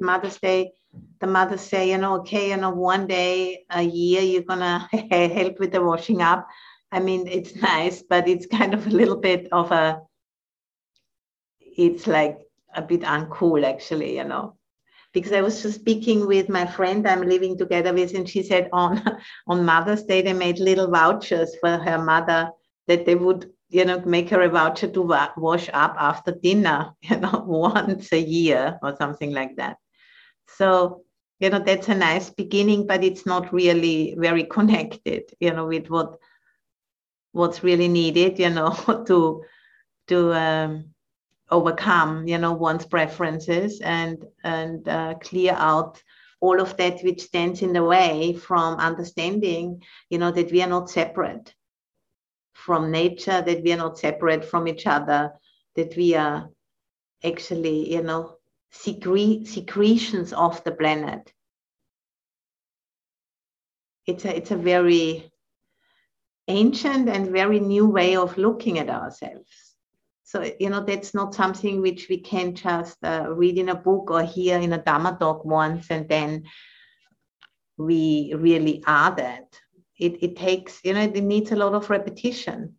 Mother's Day, the mothers say, you know, okay, you know, one day a year you're gonna help with the washing up. I mean, it's nice, but it's kind of a little bit of a, it's like a bit uncool actually, you know. Because I was just speaking with my friend I'm living together with, and she said on on Mother's Day they made little vouchers for her mother that they would you know, make her a voucher to wa- wash up after dinner, you know, once a year or something like that. So, you know, that's a nice beginning, but it's not really very connected, you know, with what what's really needed, you know, to to um, overcome, you know, one's preferences and and uh, clear out all of that which stands in the way from understanding, you know, that we are not separate from nature, that we are not separate from each other, that we are actually, you know, secre- secretions of the planet. It's a, it's a very ancient and very new way of looking at ourselves. So, you know, that's not something which we can just uh, read in a book or hear in a Dharma talk once and then we really are that it, it takes, you know, it needs a lot of repetition.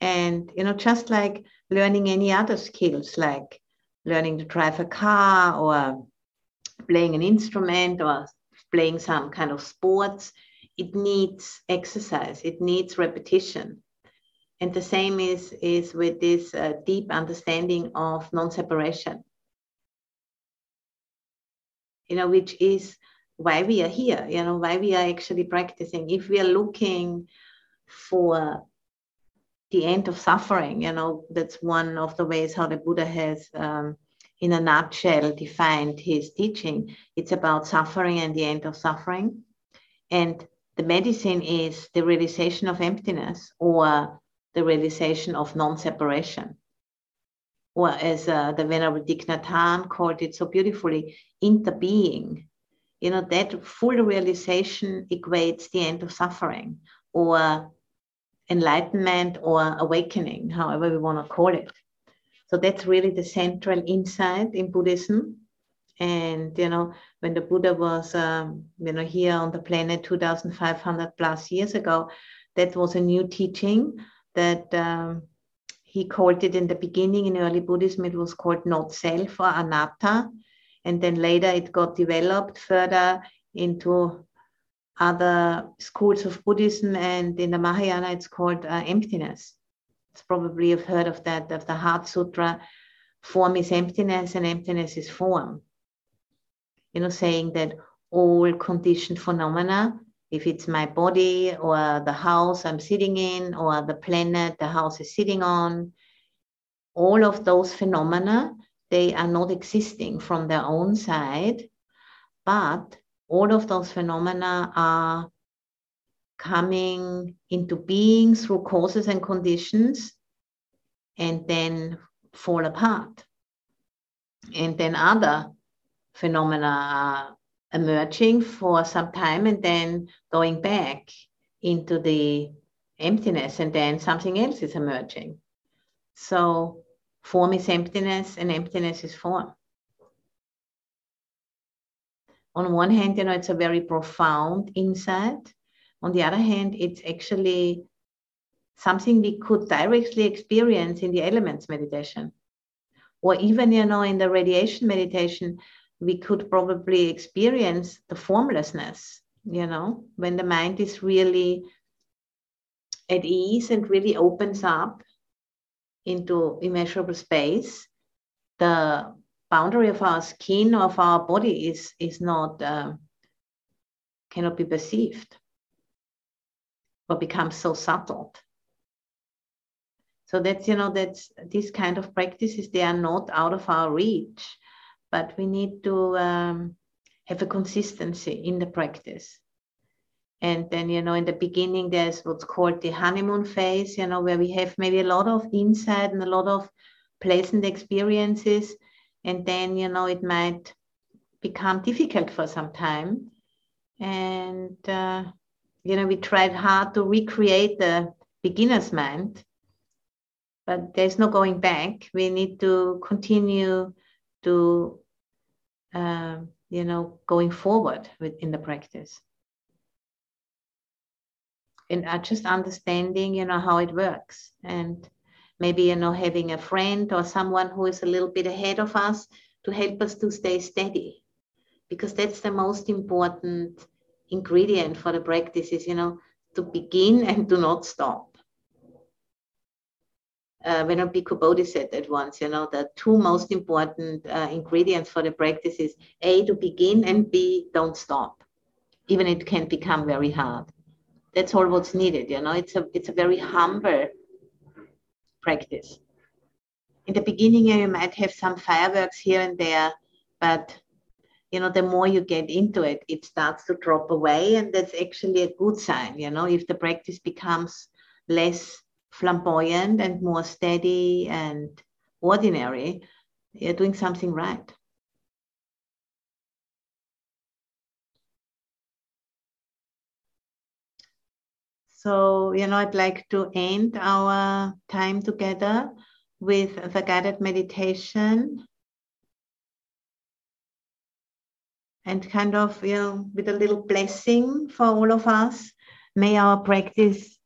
And, you know, just like learning any other skills, like learning to drive a car or playing an instrument or playing some kind of sports, it needs exercise, it needs repetition. And the same is, is with this uh, deep understanding of non separation, you know, which is why we are here, you know, why we are actually practicing. If we are looking for the end of suffering, you know, that's one of the ways how the Buddha has, um, in a nutshell, defined his teaching. It's about suffering and the end of suffering. And the medicine is the realization of emptiness or the realization of non separation. Or as uh, the Venerable Thich called it so beautifully, interbeing you know, that full realization equates the end of suffering or enlightenment or awakening, however we want to call it. So that's really the central insight in Buddhism. And, you know, when the Buddha was, um, you know, here on the planet 2,500 plus years ago, that was a new teaching that um, he called it in the beginning in early Buddhism, it was called not self or anatta and then later it got developed further into other schools of Buddhism, and in the Mahayana it's called uh, emptiness. It's probably you've heard of that, of the Heart Sutra. Form is emptiness, and emptiness is form. You know, saying that all conditioned phenomena, if it's my body or the house I'm sitting in or the planet the house is sitting on, all of those phenomena they are not existing from their own side, but all of those phenomena are coming into being through causes and conditions and then fall apart. And then other phenomena are emerging for some time and then going back into the emptiness, and then something else is emerging. So Form is emptiness, and emptiness is form. On one hand, you know, it's a very profound insight. On the other hand, it's actually something we could directly experience in the elements meditation. Or even, you know, in the radiation meditation, we could probably experience the formlessness, you know, when the mind is really at ease and really opens up into immeasurable space, the boundary of our skin of our body is is not uh, cannot be perceived or becomes so subtle. So that's you know that's these kind of practices they are not out of our reach, but we need to um, have a consistency in the practice. And then, you know, in the beginning, there's what's called the honeymoon phase, you know, where we have maybe a lot of insight and a lot of pleasant experiences. And then, you know, it might become difficult for some time. And, uh, you know, we tried hard to recreate the beginner's mind, but there's no going back. We need to continue to uh, you know, going forward with in the practice. And just understanding, you know, how it works. And maybe, you know, having a friend or someone who is a little bit ahead of us to help us to stay steady. Because that's the most important ingredient for the practice is, you know, to begin and to not stop. Uh, when a Bhikkhu Bodhi said that once, you know, the two most important uh, ingredients for the practice is A, to begin, and B, don't stop. Even it can become very hard. That's all what's needed, you know. It's a it's a very humble practice. In the beginning, you might have some fireworks here and there, but you know, the more you get into it, it starts to drop away. And that's actually a good sign, you know, if the practice becomes less flamboyant and more steady and ordinary, you're doing something right. So, you know, I'd like to end our time together with the guided meditation and kind of, you know, with a little blessing for all of us. May our practice,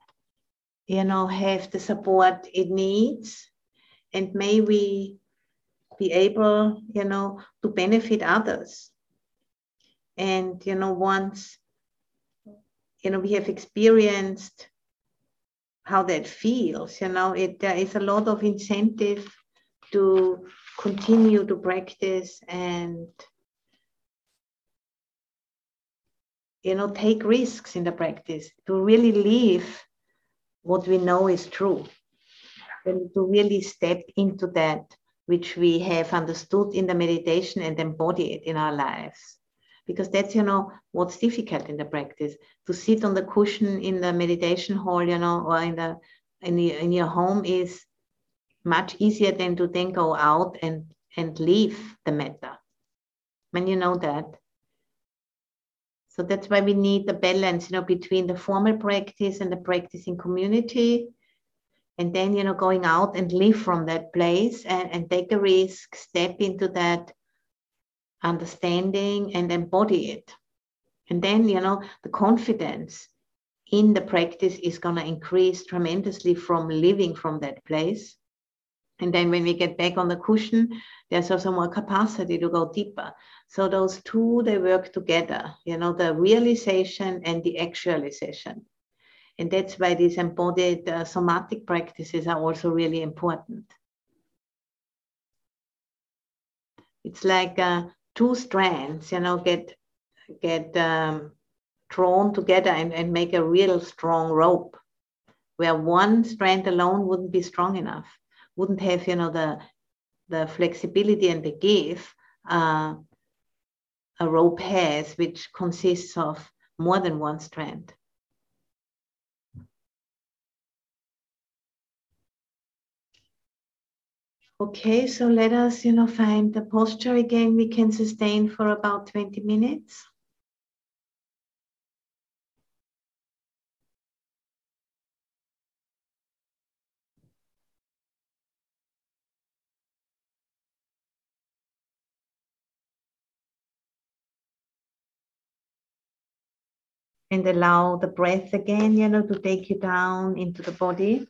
you know, have the support it needs. And may we be able, you know, to benefit others. And, you know, once, you know, we have experienced how that feels, you know, it there is a lot of incentive to continue to practice and you know, take risks in the practice, to really live what we know is true, and to really step into that which we have understood in the meditation and embody it in our lives. Because that's, you know, what's difficult in the practice to sit on the cushion in the meditation hall, you know, or in the in, the, in your home is much easier than to then go out and and leave the metta. When you know that, so that's why we need the balance, you know, between the formal practice and the practice in community. And then, you know, going out and live from that place and, and take a risk, step into that understanding and embody it. And then, you know, the confidence in the practice is going to increase tremendously from living from that place. And then when we get back on the cushion, there's also more capacity to go deeper. So those two, they work together, you know, the realization and the actualization. And that's why these embodied uh, somatic practices are also really important. It's like uh, two strands, you know, get get um, drawn together and, and make a real strong rope, where one strand alone wouldn't be strong enough, wouldn't have, you know, the the flexibility and the give uh, a rope has, which consists of more than one strand. Okay, so let us, you know, find the posture again. We can sustain for about 20 minutes. and allow the breath again, you know, to take you down into the body.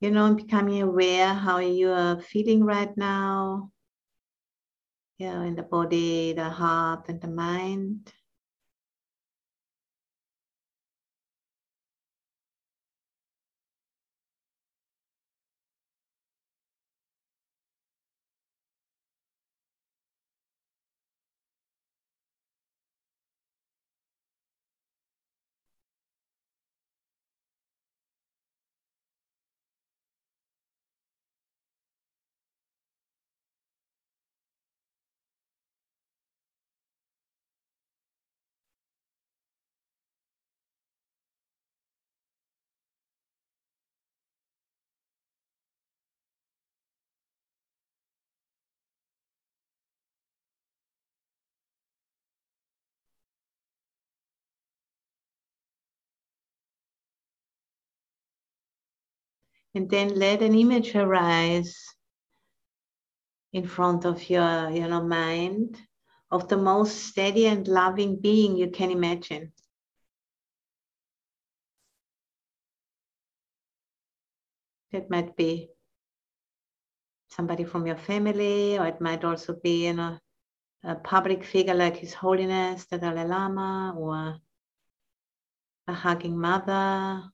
You know, becoming aware how you are feeling right now. Yeah, in the body, the heart, and the mind. And then let an image arise in front of your you know, mind of the most steady and loving being you can imagine. It might be somebody from your family, or it might also be, you know, a public figure like His Holiness the Dalai Lama, or a hugging mother.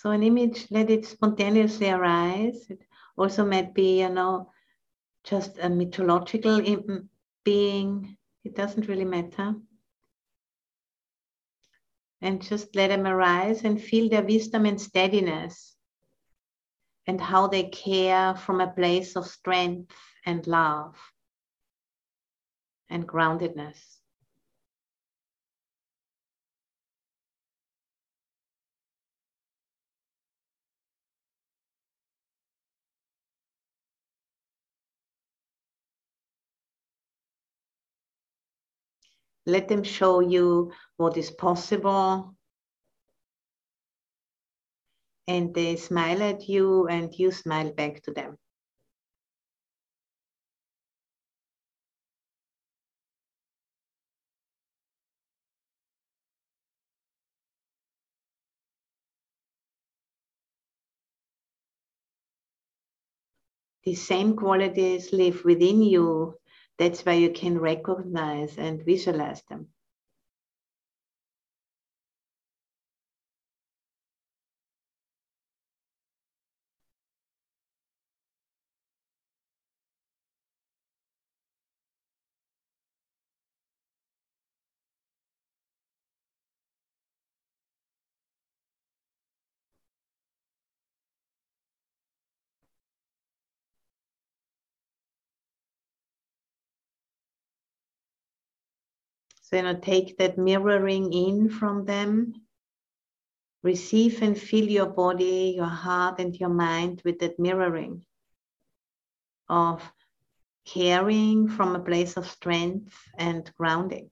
So an image, let it spontaneously arise. It also might be, you know, just a mythological mm, being. It doesn't really matter and just let them arise and feel their wisdom and steadiness and how they care from a place of strength and love and groundedness. Let them show you what is possible. And they smile at you and you smile back to them. These same qualities live within you that's why you can recognize and visualize them. You know, take that mirroring in from them. Receive and fill your body, your heart, and your mind with that mirroring of caring from a place of strength and grounding.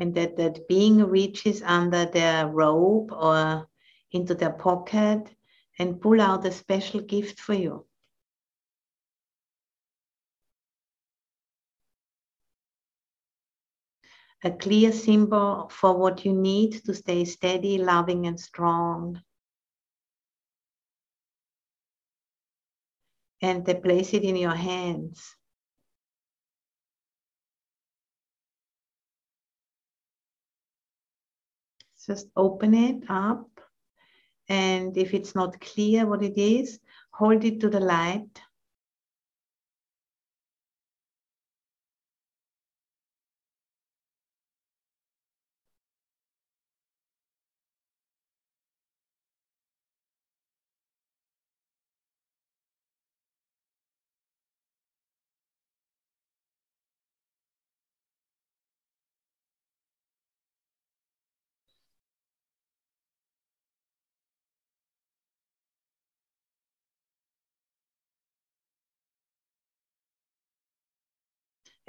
And that that being reaches under their robe or into their pocket and pull out a special gift for you. A clear symbol for what you need to stay steady, loving, and strong. And they place it in your hands. Just open it up. And if it's not clear what it is, hold it to the light.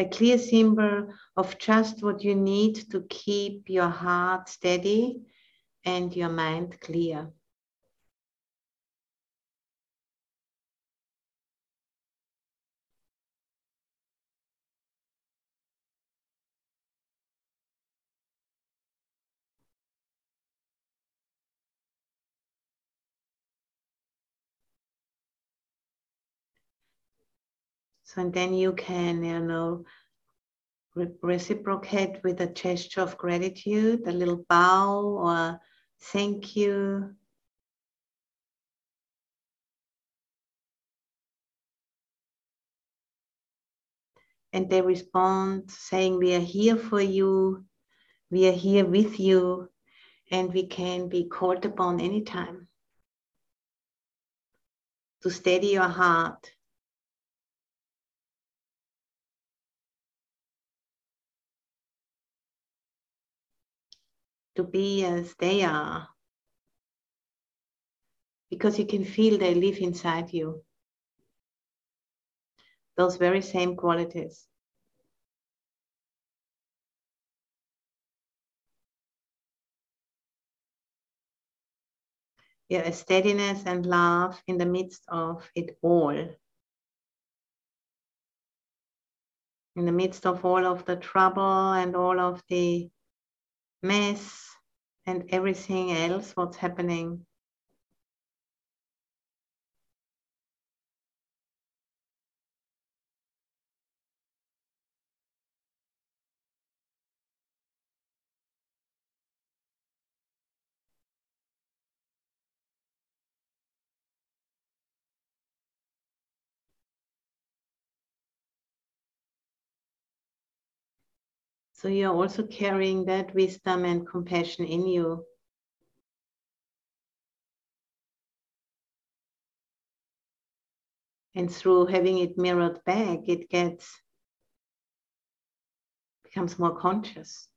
A clear symbol of just what you need to keep your heart steady and your mind clear. So and then you can, you know, re- reciprocate with a gesture of gratitude, a little bow or thank you. And they respond saying, We are here for you, we are here with you, and we can be called upon anytime. to steady your heart. To be as they are. Because you can feel they live inside you. Those very same qualities. yeah, steadiness and love in the midst of it all. In the midst of all of the trouble and all of the mess and everything else, what's happening. So you're also carrying that wisdom and compassion in you. And through having it mirrored back, it gets becomes more conscious.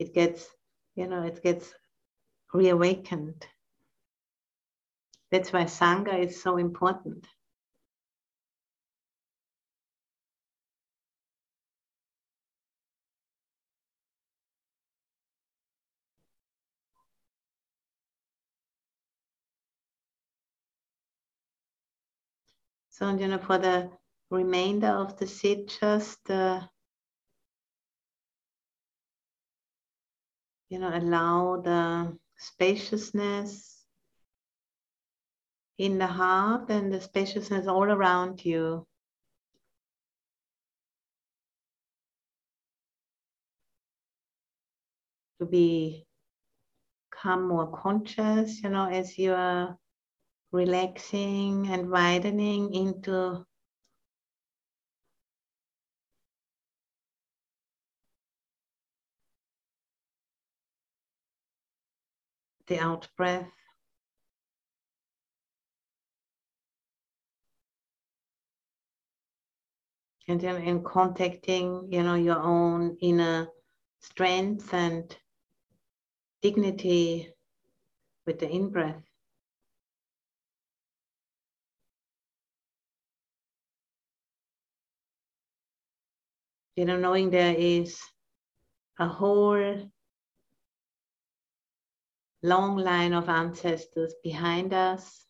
It gets, you know, it gets reawakened. That's why Sangha is so important. So, you know, for the remainder of the sit, just, uh, you know, allow the spaciousness in the heart and the spaciousness all around you. To be become more conscious, you know, as you are relaxing and widening into the out breath. And then in contacting, you know, your own inner strength and dignity with the in breath. You know, knowing there is a whole long line of ancestors behind us.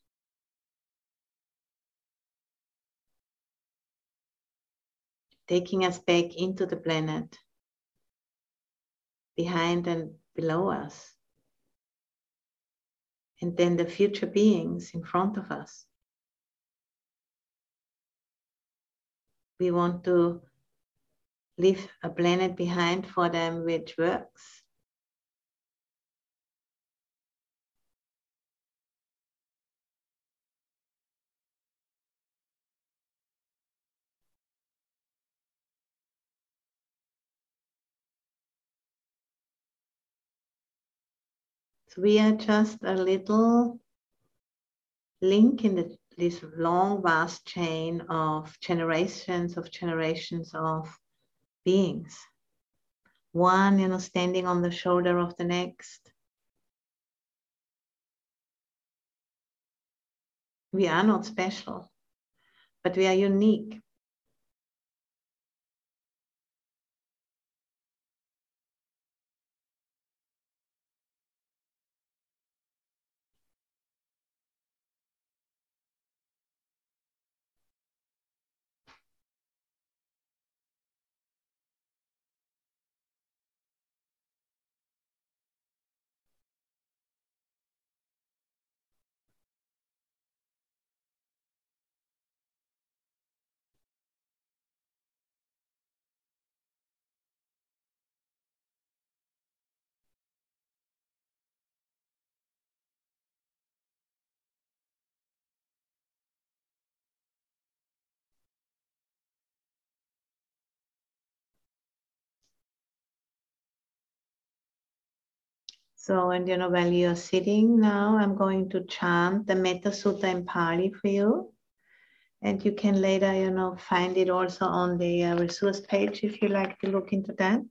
Taking us back into the planet, behind and below us. And then the future beings in front of us. We want to leave a planet behind for them which works. So we are just a little link in the, this long, vast chain of generations of generations of beings. One, you know, standing on the shoulder of the next. We are not special, but we are unique. So, and you know, while you're sitting now, I'm going to chant the Metta Sutta in Pali for you. And you can later, you know, find it also on the uh, resource page if you like to look into that.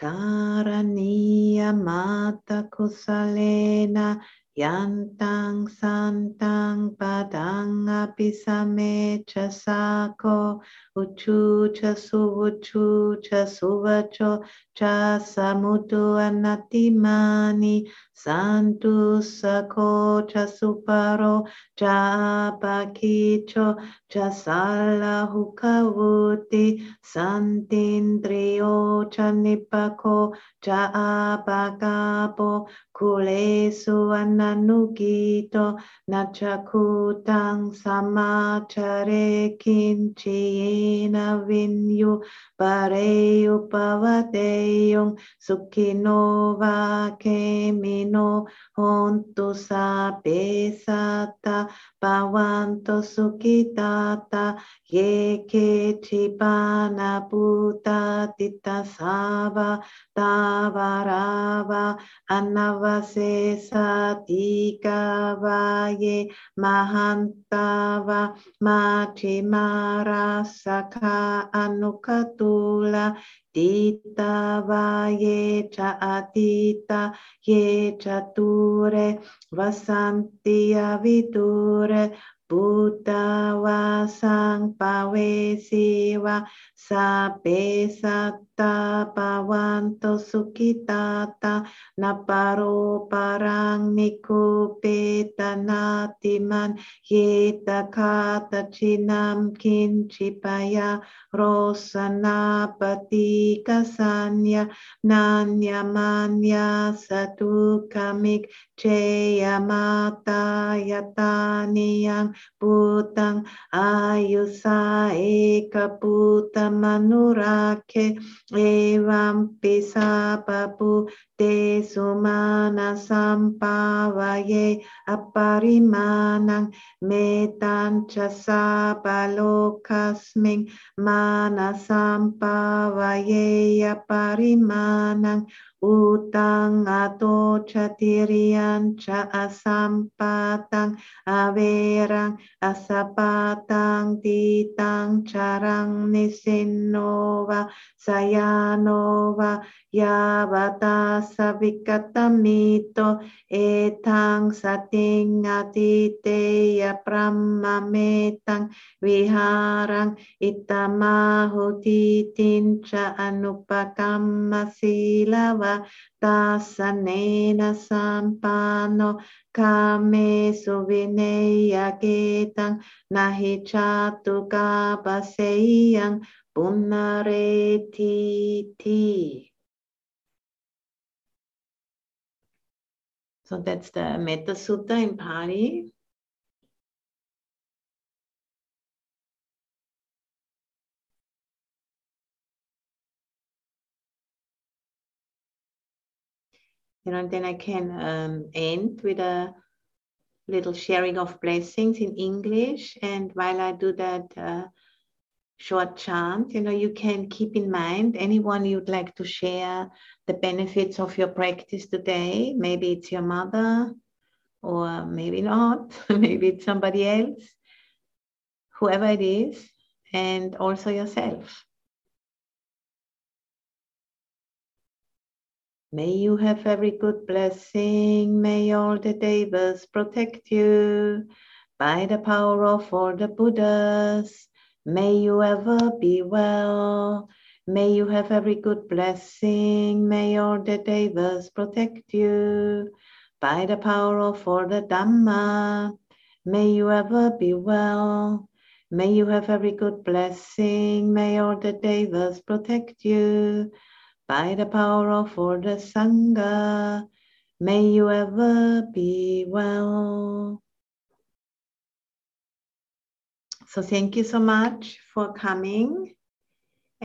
Karaniyamata kusalena yantang santang padang apisame chasako uchu chasuvuchu chasuvacho chasamutu anatimani santu sako chasuparo chapakicho chasala hukavuti santindriyo chanipako chaapakapo kulesu ananukito nachakutang samachare kinchiyena vinyu Pareo pavadeyon sukino va kemino honto sapesata Bhavanto Sukhitata Yeke Chipana puta Tita Sava Tavarava anavase Satika Vaye Mahantava Machimara Saka Anukatula Tita vaye cha atita ye chature vasanti aviture Buddhawa sang pawesiwa sape satta pawanto sukitata naparo parang niku peta natiman hita kata cinam kincipaya rosa napati kasanya nanya manya satu kamik cheya mata yatani Putang ayusa eka manurake evam pisa papu te sumana sampavaye aparimanang metan chasa mana sampavaye aparimanang utang ato chatirian cha asampatang averang asapatang titang charang nisinova sayanova yavata savikattamito etang sating atiteya brahmametang viharang itamahuti cha anupakamma silava tasanena sampano kame suvineya ketang nahi chatu kapaseyang punaretiti. So that's the Metta Sutta in Pali. You know, and then I can um, end with a little sharing of blessings in English. And while I do that uh, short chant, you know, you can keep in mind anyone you'd like to share the benefits of your practice today. Maybe it's your mother, or maybe not. maybe it's somebody else, whoever it is, and also yourself. May you have every good blessing. May all the devas protect you by the power of all the Buddhas. May you ever be well. May you have every good blessing. May all the devas protect you by the power of all the Dhamma. May you ever be well. May you have every good blessing. May all the devas protect you by the power of all the Sangha, may you ever be well. So thank you so much for coming.